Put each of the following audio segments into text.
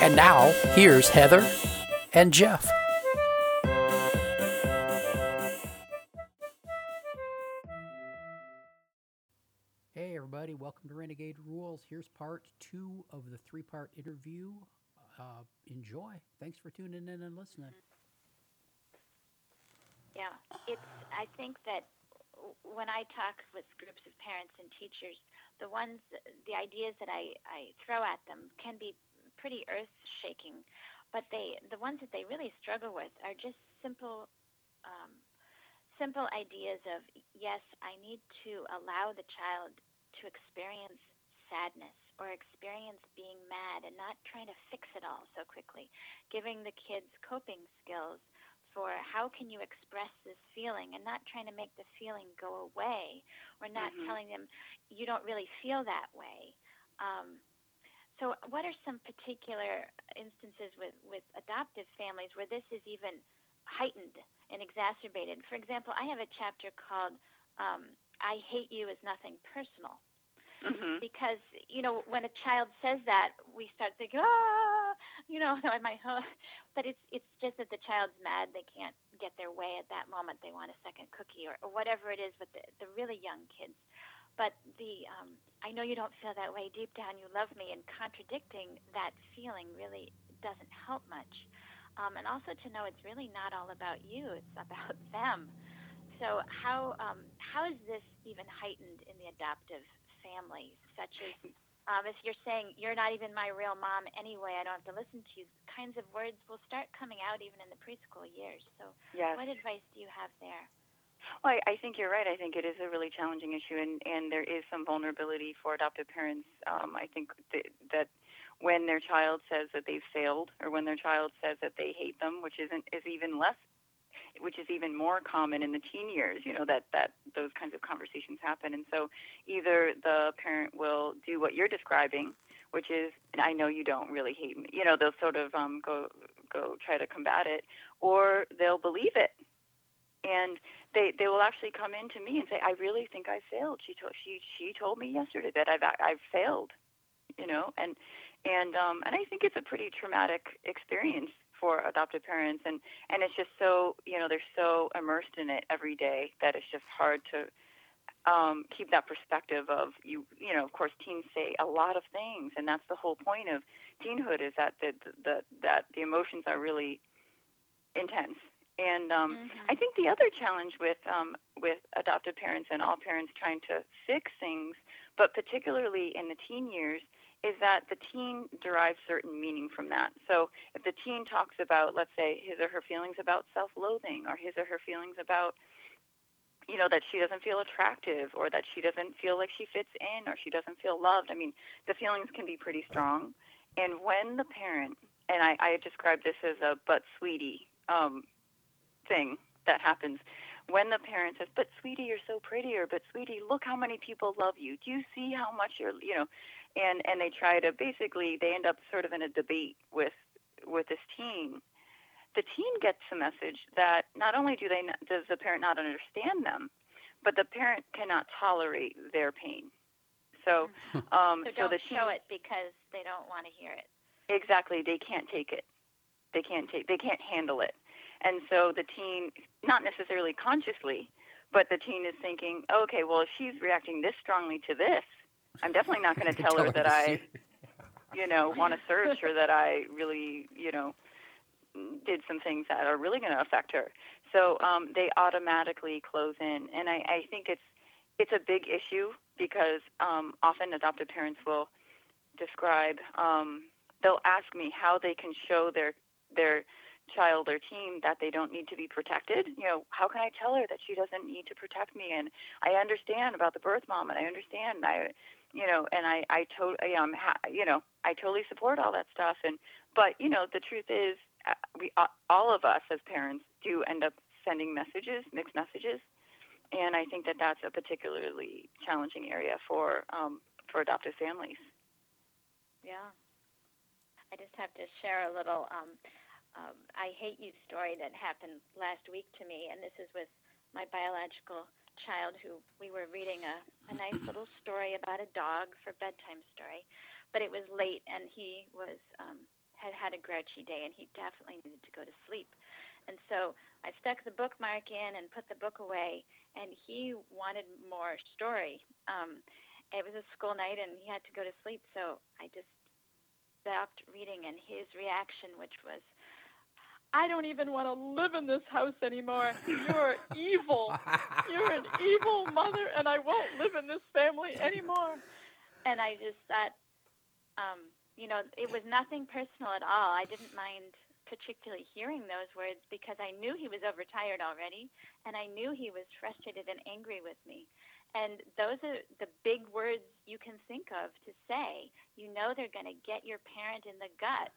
And now, here's Heather and Jeff. Hey, everybody, welcome to Renegade Rules. Here's part two of the three part interview. Uh, enjoy. Thanks for tuning in and listening. Yeah, it's. I think that when I talk with groups of parents and teachers, the ones, the ideas that I, I throw at them can be pretty earth shaking, but they, the ones that they really struggle with are just simple, um, simple ideas of yes, I need to allow the child to experience sadness or experience being mad and not trying to fix it all so quickly, giving the kids coping skills for how can you express this feeling and not trying to make the feeling go away or not mm-hmm. telling them you don't really feel that way. Um, so, what are some particular instances with, with adoptive families where this is even heightened and exacerbated? For example, I have a chapter called um, I Hate You is Nothing Personal. Mm-hmm. Because, you know, when a child says that, we start thinking, ah, you know, my home. But it's it's just that the child's mad. They can't get their way at that moment. They want a second cookie or, or whatever it is with the, the really young kids. But the um, I know you don't feel that way deep down. You love me, and contradicting that feeling really doesn't help much. Um, and also to know it's really not all about you; it's about them. So how um, how is this even heightened in the adoptive families, such as um, if you're saying you're not even my real mom anyway, I don't have to listen to you. Kinds of words will start coming out even in the preschool years. So, yes. what advice do you have there? Well, I, think you're right. I think it is a really challenging issue, and, and there is some vulnerability for adoptive parents. Um, I think th- that when their child says that they've failed, or when their child says that they hate them, which isn't is even less, which is even more common in the teen years. You know that that those kinds of conversations happen, and so either the parent will do what you're describing, which is, I know you don't really hate me. You know, they'll sort of um, go go try to combat it, or they'll believe it and they they will actually come in to me and say, "I really think I failed." She told she she told me yesterday that I've I've failed, you know, and and um and I think it's a pretty traumatic experience for adoptive parents, and and it's just so you know they're so immersed in it every day that it's just hard to um, keep that perspective of you you know of course teens say a lot of things and that's the whole point of teenhood is that the, the that the emotions are really intense and um, mm-hmm. I think the other challenge with um, with adoptive parents and all parents trying to fix things, but particularly in the teen years, is that the teen derives certain meaning from that. So if the teen talks about, let's say, his or her feelings about self-loathing, or his or her feelings about you know that she doesn't feel attractive or that she doesn't feel like she fits in or she doesn't feel loved i mean the feelings can be pretty strong and when the parent and i, I describe this as a but sweetie um, thing that happens when the parent says, "But sweetie, you're so pretty," or "But sweetie, look how many people love you. Do you see how much you're, you know?" And and they try to basically they end up sort of in a debate with with this teen. The teen gets the message that not only do they not, does the parent not understand them, but the parent cannot tolerate their pain. So, mm-hmm. um, so don't the teen, show it because they don't want to hear it. Exactly, they can't take it. They can't take. They can't handle it. And so the teen, not necessarily consciously, but the teen is thinking, okay, well, if she's reacting this strongly to this, I'm definitely not going to tell her that I, you know, want to search or that I really, you know, did some things that are really going to affect her. So um, they automatically close in, and I, I think it's it's a big issue because um, often adoptive parents will describe, um, they'll ask me how they can show their their child or teen that they don't need to be protected. You know, how can I tell her that she doesn't need to protect me? And I understand about the birth mom, and I understand I, you know, and I I totally I'm ha- you know I totally support all that stuff. And but you know the truth is uh, we uh, all of us as parents do end up sending messages, mixed messages, and I think that that's a particularly challenging area for um, for adoptive families. Yeah. I just have to share a little um, um, I hate you story that happened last week to me, and this is with my biological child who we were reading a, a nice little story about a dog for bedtime story, but it was late and he was um, had had a grouchy day and he definitely needed to go to sleep. And so I stuck the bookmark in and put the book away, and he wanted more story. Um, it was a school night and he had to go to sleep, so I just stopped reading, and his reaction, which was, I don't even want to live in this house anymore. You're evil. You're an evil mother, and I won't live in this family anymore. And I just thought, um, you know, it was nothing personal at all. I didn't mind particularly hearing those words because I knew he was overtired already, and I knew he was frustrated and angry with me. And those are the big words you can think of to say. You know they're going to get your parent in the gut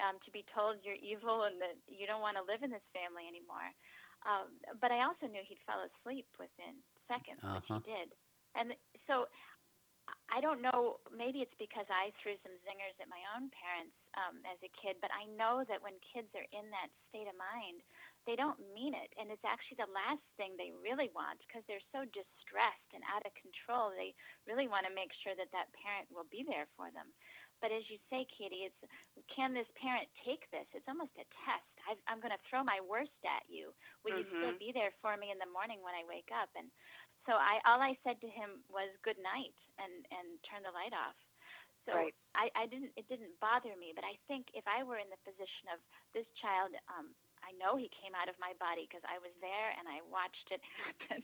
um, to be told you're evil and that you don't want to live in this family anymore. Um, but I also knew he'd fall asleep within seconds, uh-huh. which he uh-huh. did. And so I don't know, maybe it's because I threw some zingers at my own parents um, as a kid, but I know that when kids are in that state of mind, they don't mean it. And it's actually the last thing they really want because they're so distressed and out of control. They really want to make sure that that parent will be there for them. But as you say, Katie, it's can this parent take this? It's almost a test. i am going to throw my worst at you. Will mm-hmm. you still mm-hmm. be there for me in the morning when I wake up? And so I all I said to him was good night and and turn the light off. So right. I, I didn't it didn't bother me, but I think if I were in the position of this child, um, I know he came out of my body because I was there and I watched it happen.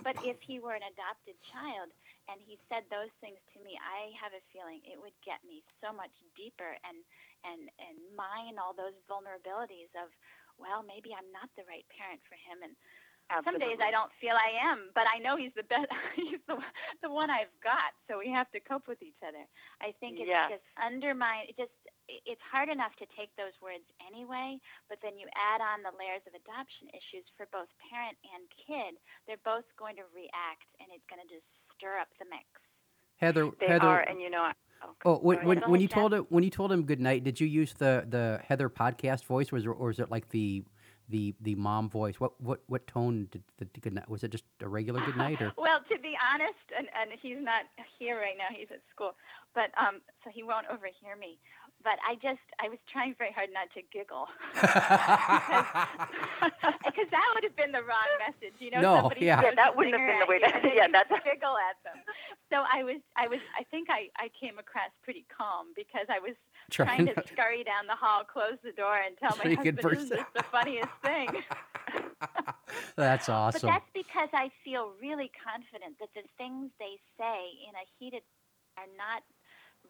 but if he were an adopted child, and he said those things to me, I have a feeling it would get me so much deeper and and and mine all those vulnerabilities of, well, maybe I'm not the right parent for him, and Absolutely. some days I don't feel I am, but I know he's the best. he's the the one I've got, so we have to cope with each other. I think it's yes. just undermine. It just it's hard enough to take those words anyway, but then you add on the layers of adoption issues for both parent and kid. They're both going to react, and it's going to just stir up the mix. Heather, they Heather, are, and you know. Oh, oh when, when, when you told it when you told him good night, did you use the, the Heather podcast voice, was or was it like the the the mom voice? What what what tone did the good night? Was it just a regular good night or? well, to be honest, and and he's not here right now. He's at school, but um, so he won't overhear me but I just I was trying very hard not to giggle because, because that would have been the wrong message, you know. No, yeah. yeah, that wouldn't have been the way to yeah, that's giggle at them. So I was I was I think I I came across pretty calm because I was trying, trying to scurry down the hall, close the door, and tell my husband, "This "Isn't the funniest thing?" that's awesome. But that's because I feel really confident that the things they say in a heated are not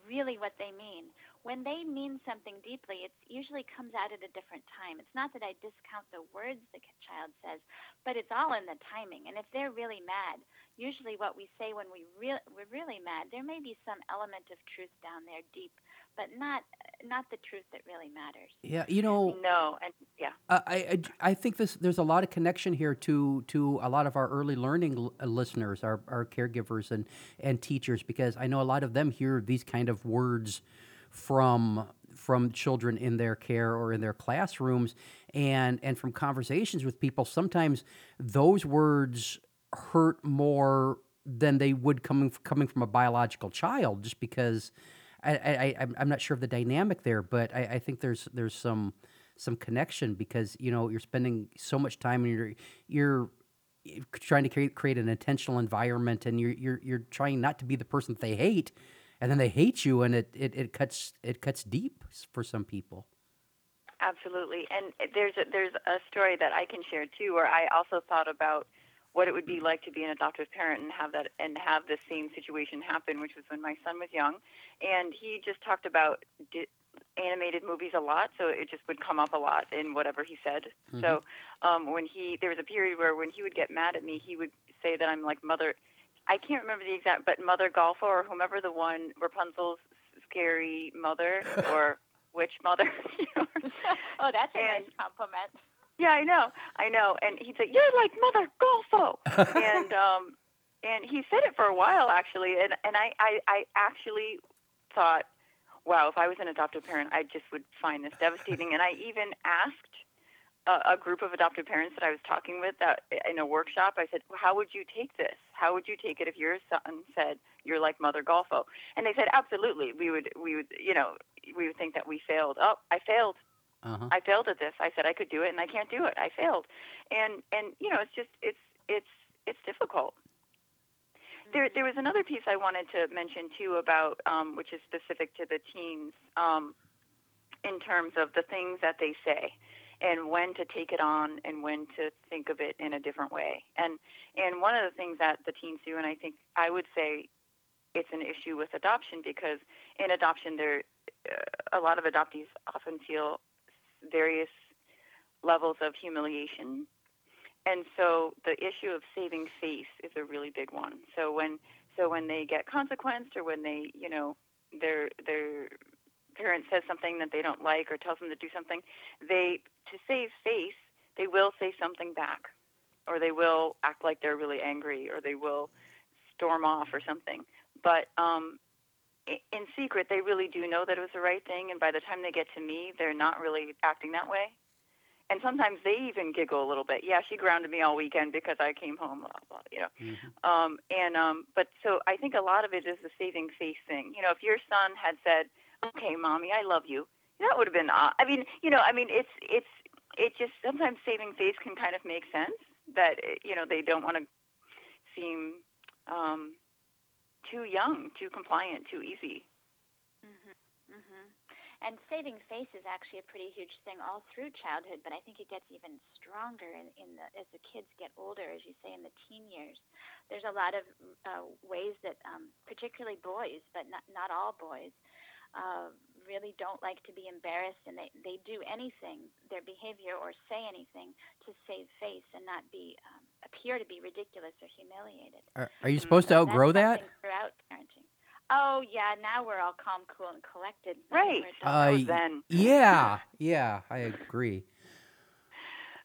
really what they mean when they mean something deeply, it usually comes out at a different time. It's not that I discount the words the child says, but it's all in the timing. And if they're really mad, usually what we say when we re- we're really mad, there may be some element of truth down there deep, but not not the truth that really matters. Yeah, you know. No, and yeah. Uh, I, I I think this there's a lot of connection here to to a lot of our early learning l- uh, listeners, our our caregivers and and teachers, because I know a lot of them hear these kind of words from from children in their care or in their classrooms and and from conversations with people sometimes those words hurt more than they would coming coming from a biological child just because I, I I'm not sure of the dynamic there but I, I think there's there's some some connection because you know you're spending so much time and you're you're trying to create create an intentional environment and you're you're you're trying not to be the person that they hate and then they hate you, and it, it, it cuts it cuts deep for some people. Absolutely, and there's a, there's a story that I can share too, where I also thought about what it would be like to be an adoptive parent and have that and have the same situation happen, which was when my son was young, and he just talked about di- animated movies a lot, so it just would come up a lot in whatever he said. So um, when he there was a period where when he would get mad at me, he would say that I'm like mother. I can't remember the exact, but Mother Golfa or whomever the one Rapunzel's scary mother or witch mother. oh, that's a And- nice compliment. Yeah, I know, I know. And he'd say, "You're like Mother Golfo," and um, and he said it for a while actually. And and I I, I actually thought, wow, if I was an adoptive parent, I just would find this devastating. And I even asked a, a group of adoptive parents that I was talking with that in a workshop. I said, how would you take this? How would you take it if your son said you're like Mother Golfo? And they said, absolutely. We would we would you know we would think that we failed. Oh, I failed. Uh-huh. I failed at this. I said I could do it, and I can't do it. I failed, and and you know, it's just it's it's it's difficult. There there was another piece I wanted to mention too about um, which is specific to the teens um, in terms of the things that they say and when to take it on and when to think of it in a different way. And and one of the things that the teens do, and I think I would say it's an issue with adoption because in adoption there uh, a lot of adoptees often feel various levels of humiliation. And so the issue of saving face is a really big one. So when so when they get consequenced or when they, you know, their their parent says something that they don't like or tells them to do something, they to save face, they will say something back. Or they will act like they're really angry or they will storm off or something. But um in secret, they really do know that it was the right thing, and by the time they get to me, they're not really acting that way. And sometimes they even giggle a little bit. Yeah, she grounded me all weekend because I came home, blah blah. You know, Mhm. um, and um, but so I think a lot of it is the saving face thing. You know, if your son had said, "Okay, mommy, I love you," that would have been. Uh, I mean, you know, I mean, it's it's it just sometimes saving face can kind of make sense that eh, you know they don't want to seem um, too young, too compliant, too easy. Mhm. Mhm. And saving face is actually a pretty huge thing all through childhood, but I think it gets even stronger in, in the as the kids get older, as you say, in the teen years. There's a lot of uh, ways that, um, particularly boys, but not not all boys, uh, really don't like to be embarrassed, and they they do anything, their behavior or say anything to save face and not be um, appear to be ridiculous or humiliated. Are, are you supposed to outgrow that? Throughout parenting. Oh yeah, now we're all calm, cool, and collected. Right. We're. Uh, Oh, then. Yeah, yeah, I agree.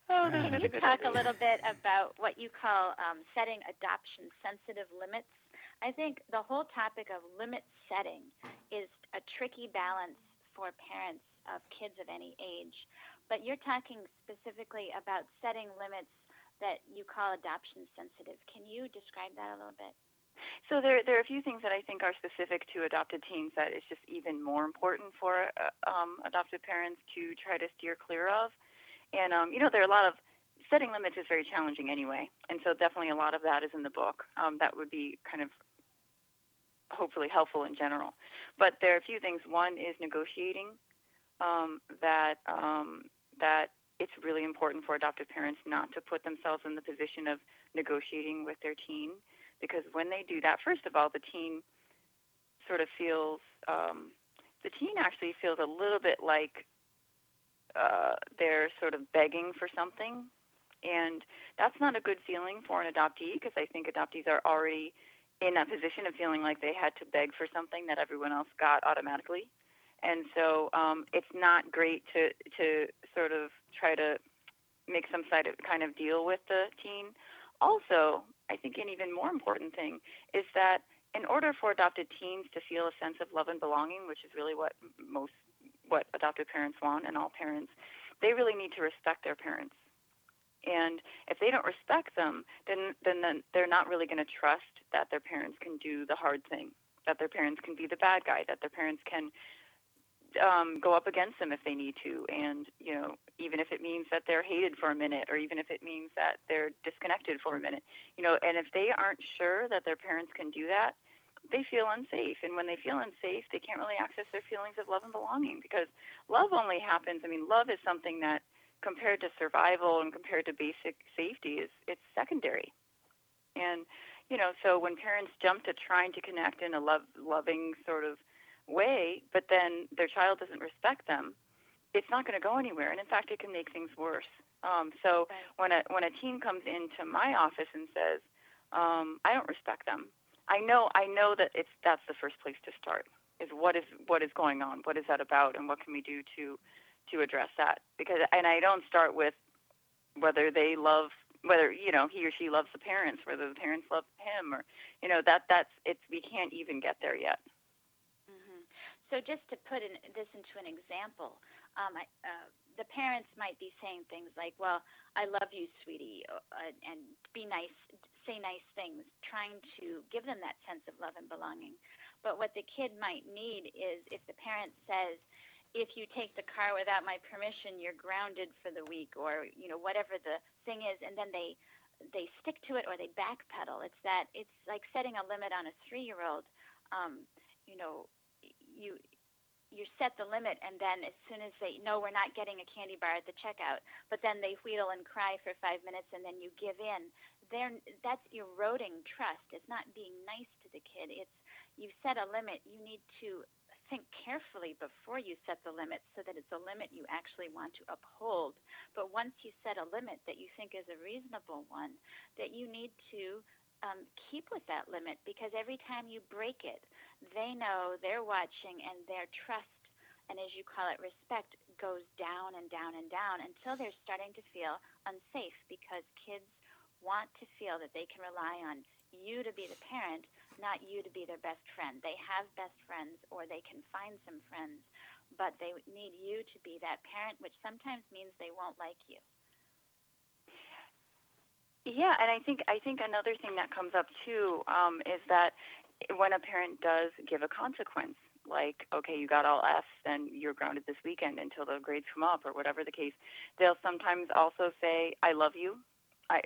Oh, Uh, that's Can you a good talk a little bit about what you call um, setting adoption sensitive limits? I think the whole topic of limit setting is a tricky balance for parents of kids of any age. But you're talking specifically about setting limits that you call adoption sensitive. Can you describe that a little bit? So there, there are a few things that I think are specific to adopted teens that is just even more important for uh, um, adopted parents to try to steer clear of. And um, you know, there are a lot of setting limits is very challenging anyway, and so definitely a lot of that is in the book. Um, that would be kind of hopefully helpful in general. But there are a few things. One is negotiating. Um, that um, that it's really important for adoptive parents not to put themselves in the position of negotiating with their teen because when they do that, first of all, the teen sort of feels um, the teen actually feels a little bit like uh, they're sort of begging for something, and that's not a good feeling for an adoptee because I think adoptees are already in that position of feeling like they had to beg for something that everyone else got automatically, and so um, it's not great to to sort of try to make some side of, kind of deal with the teen. Also, I think an even more important thing is that in order for adopted teens to feel a sense of love and belonging, which is really what most what adopted parents want and all parents, they really need to respect their parents. And if they don't respect them, then, then they're not really going to trust that their parents can do the hard thing, that their parents can be the bad guy, that their parents can um, go up against them if they need to, and you know, even if it means that they're hated for a minute, or even if it means that they're disconnected for a minute, you know, and if they aren't sure that their parents can do that, they feel unsafe, and when they feel unsafe, they can't really access their feelings of love and belonging because love only happens. I mean, love is something that, compared to survival and compared to basic safety, is it's secondary, and you know, so when parents jump to trying to connect in a love, loving sort of way, but then their child doesn't respect them, it's not going to go anywhere. And in fact, it can make things worse. Um, so Right. when a when a teen comes into my office and says, um, "I don't respect them," I know I know that it's that's the first place to start. Is what is what is going on? What is that about? And what can we do to to address that? Because and I don't start with whether they love whether you know he or she loves the parents, whether the parents love him, or you know that that's it's we can't even get there yet. So just to put in, this into an example, um, I, uh, the parents might be saying things like, "Well, I love you, sweetie," uh, and be nice, say nice things, trying to give them that sense of love and belonging. But what the kid might need is if the parent says, "If you take the car without my permission, you're grounded for the week," or you know whatever the thing is, and then they they stick to it or they backpedal. It's that it's like setting a limit on a three-year-old. Um, you know, you you set the limit and then as soon as they know we're not getting a candy bar at the checkout but then they wheedle and cry for five minutes and then you give in they're that's eroding trust. It's not being nice to the kid. It's you set a limit. You need to think carefully before you set the limit so that it's a limit you actually want to uphold. But once you set a limit that you think is a reasonable one that you need to um, keep with that limit because every time you break it they know they're watching and their trust and as you call it respect goes down and down and down until they're starting to feel unsafe because kids want to feel that they can rely on you to be the parent not you to be their best friend. They have best friends or they can find some friends but they need you to be that parent which sometimes means they won't like you. Yeah, and I think I think another thing that comes up too um, is that when a parent does give a consequence, like okay, you got all Fs, then you're grounded this weekend until the grades come up, or whatever the case. They'll sometimes also say, "I love you." I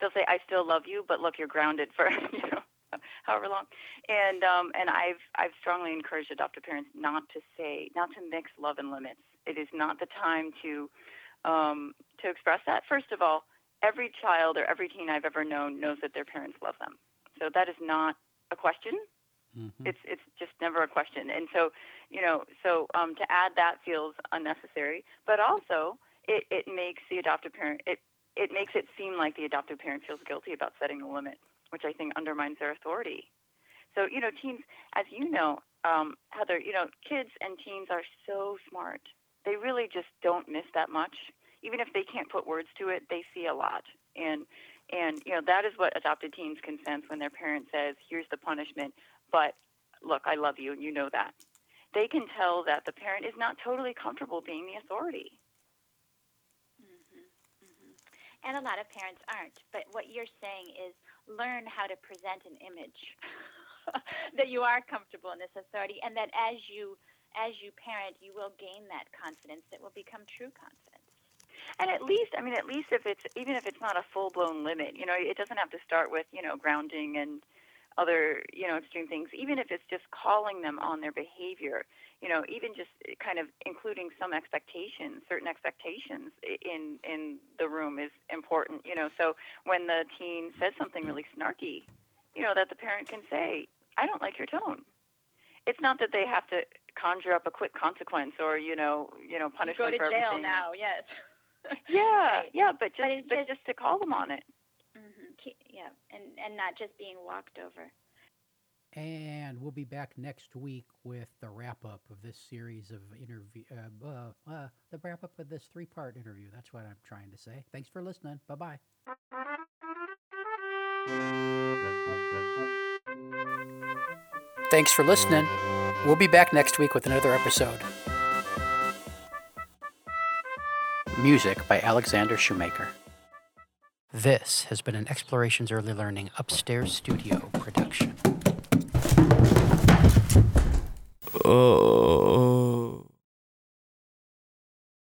they'll say, "I still love you," but look, you're grounded for you know however long. And um, and I've I've strongly encouraged adoptive parents not to say not to mix love and limits. It is not the time to um, to express that. First of all every child or every teen I've ever known knows that their parents love them. So that is not a question. Mm-hmm. It's it's just never a question. And so, you know, so um, to add that feels unnecessary, but also it, it makes the adoptive parent it it makes it seem like the adoptive parent feels guilty about setting a limit, which I think undermines their authority. So you know, teens, as you know, um, Heather, you know, kids and teens are so smart. They really just don't miss that much even if they can't put words to it, they see a lot. And and you know that is what adopted teens can sense when their parent says, "Here's the punishment, but look, I love you, and you know that." They can tell that the parent is not totally comfortable being the authority. hmm hmm And a lot of parents aren't. But what you're saying is learn how to present an image that you are comfortable in this authority, and that as you as you parent, you will gain that confidence that will become true confidence. And at least, I mean, at least if it's even if it's not a full blown limit, you know, it doesn't have to start with you know grounding and other you know extreme things. Even if it's just calling them on their behavior, you know, even just kind of including some expectations, certain expectations in in the room is important. You know, so when the teen says something really snarky, you know, that the parent can say, "I don't like your tone." It's not that they have to conjure up a quick consequence or you know you know punish Go them to jail now, yes. Yeah, yeah, but just But but just- just to call them on it. hmm Yeah, and and not just being walked over. And we'll be back next week with the wrap up of this series of interview. Uh, uh, uh, the wrap up of this three part interview. That's what I'm trying to say. Thanks for listening. Bye bye. Thanks for listening. We'll be back next week with another episode. Music by Alexander Shoemaker. This has been an Explorations Early Learning Upstairs Studio production. Oh.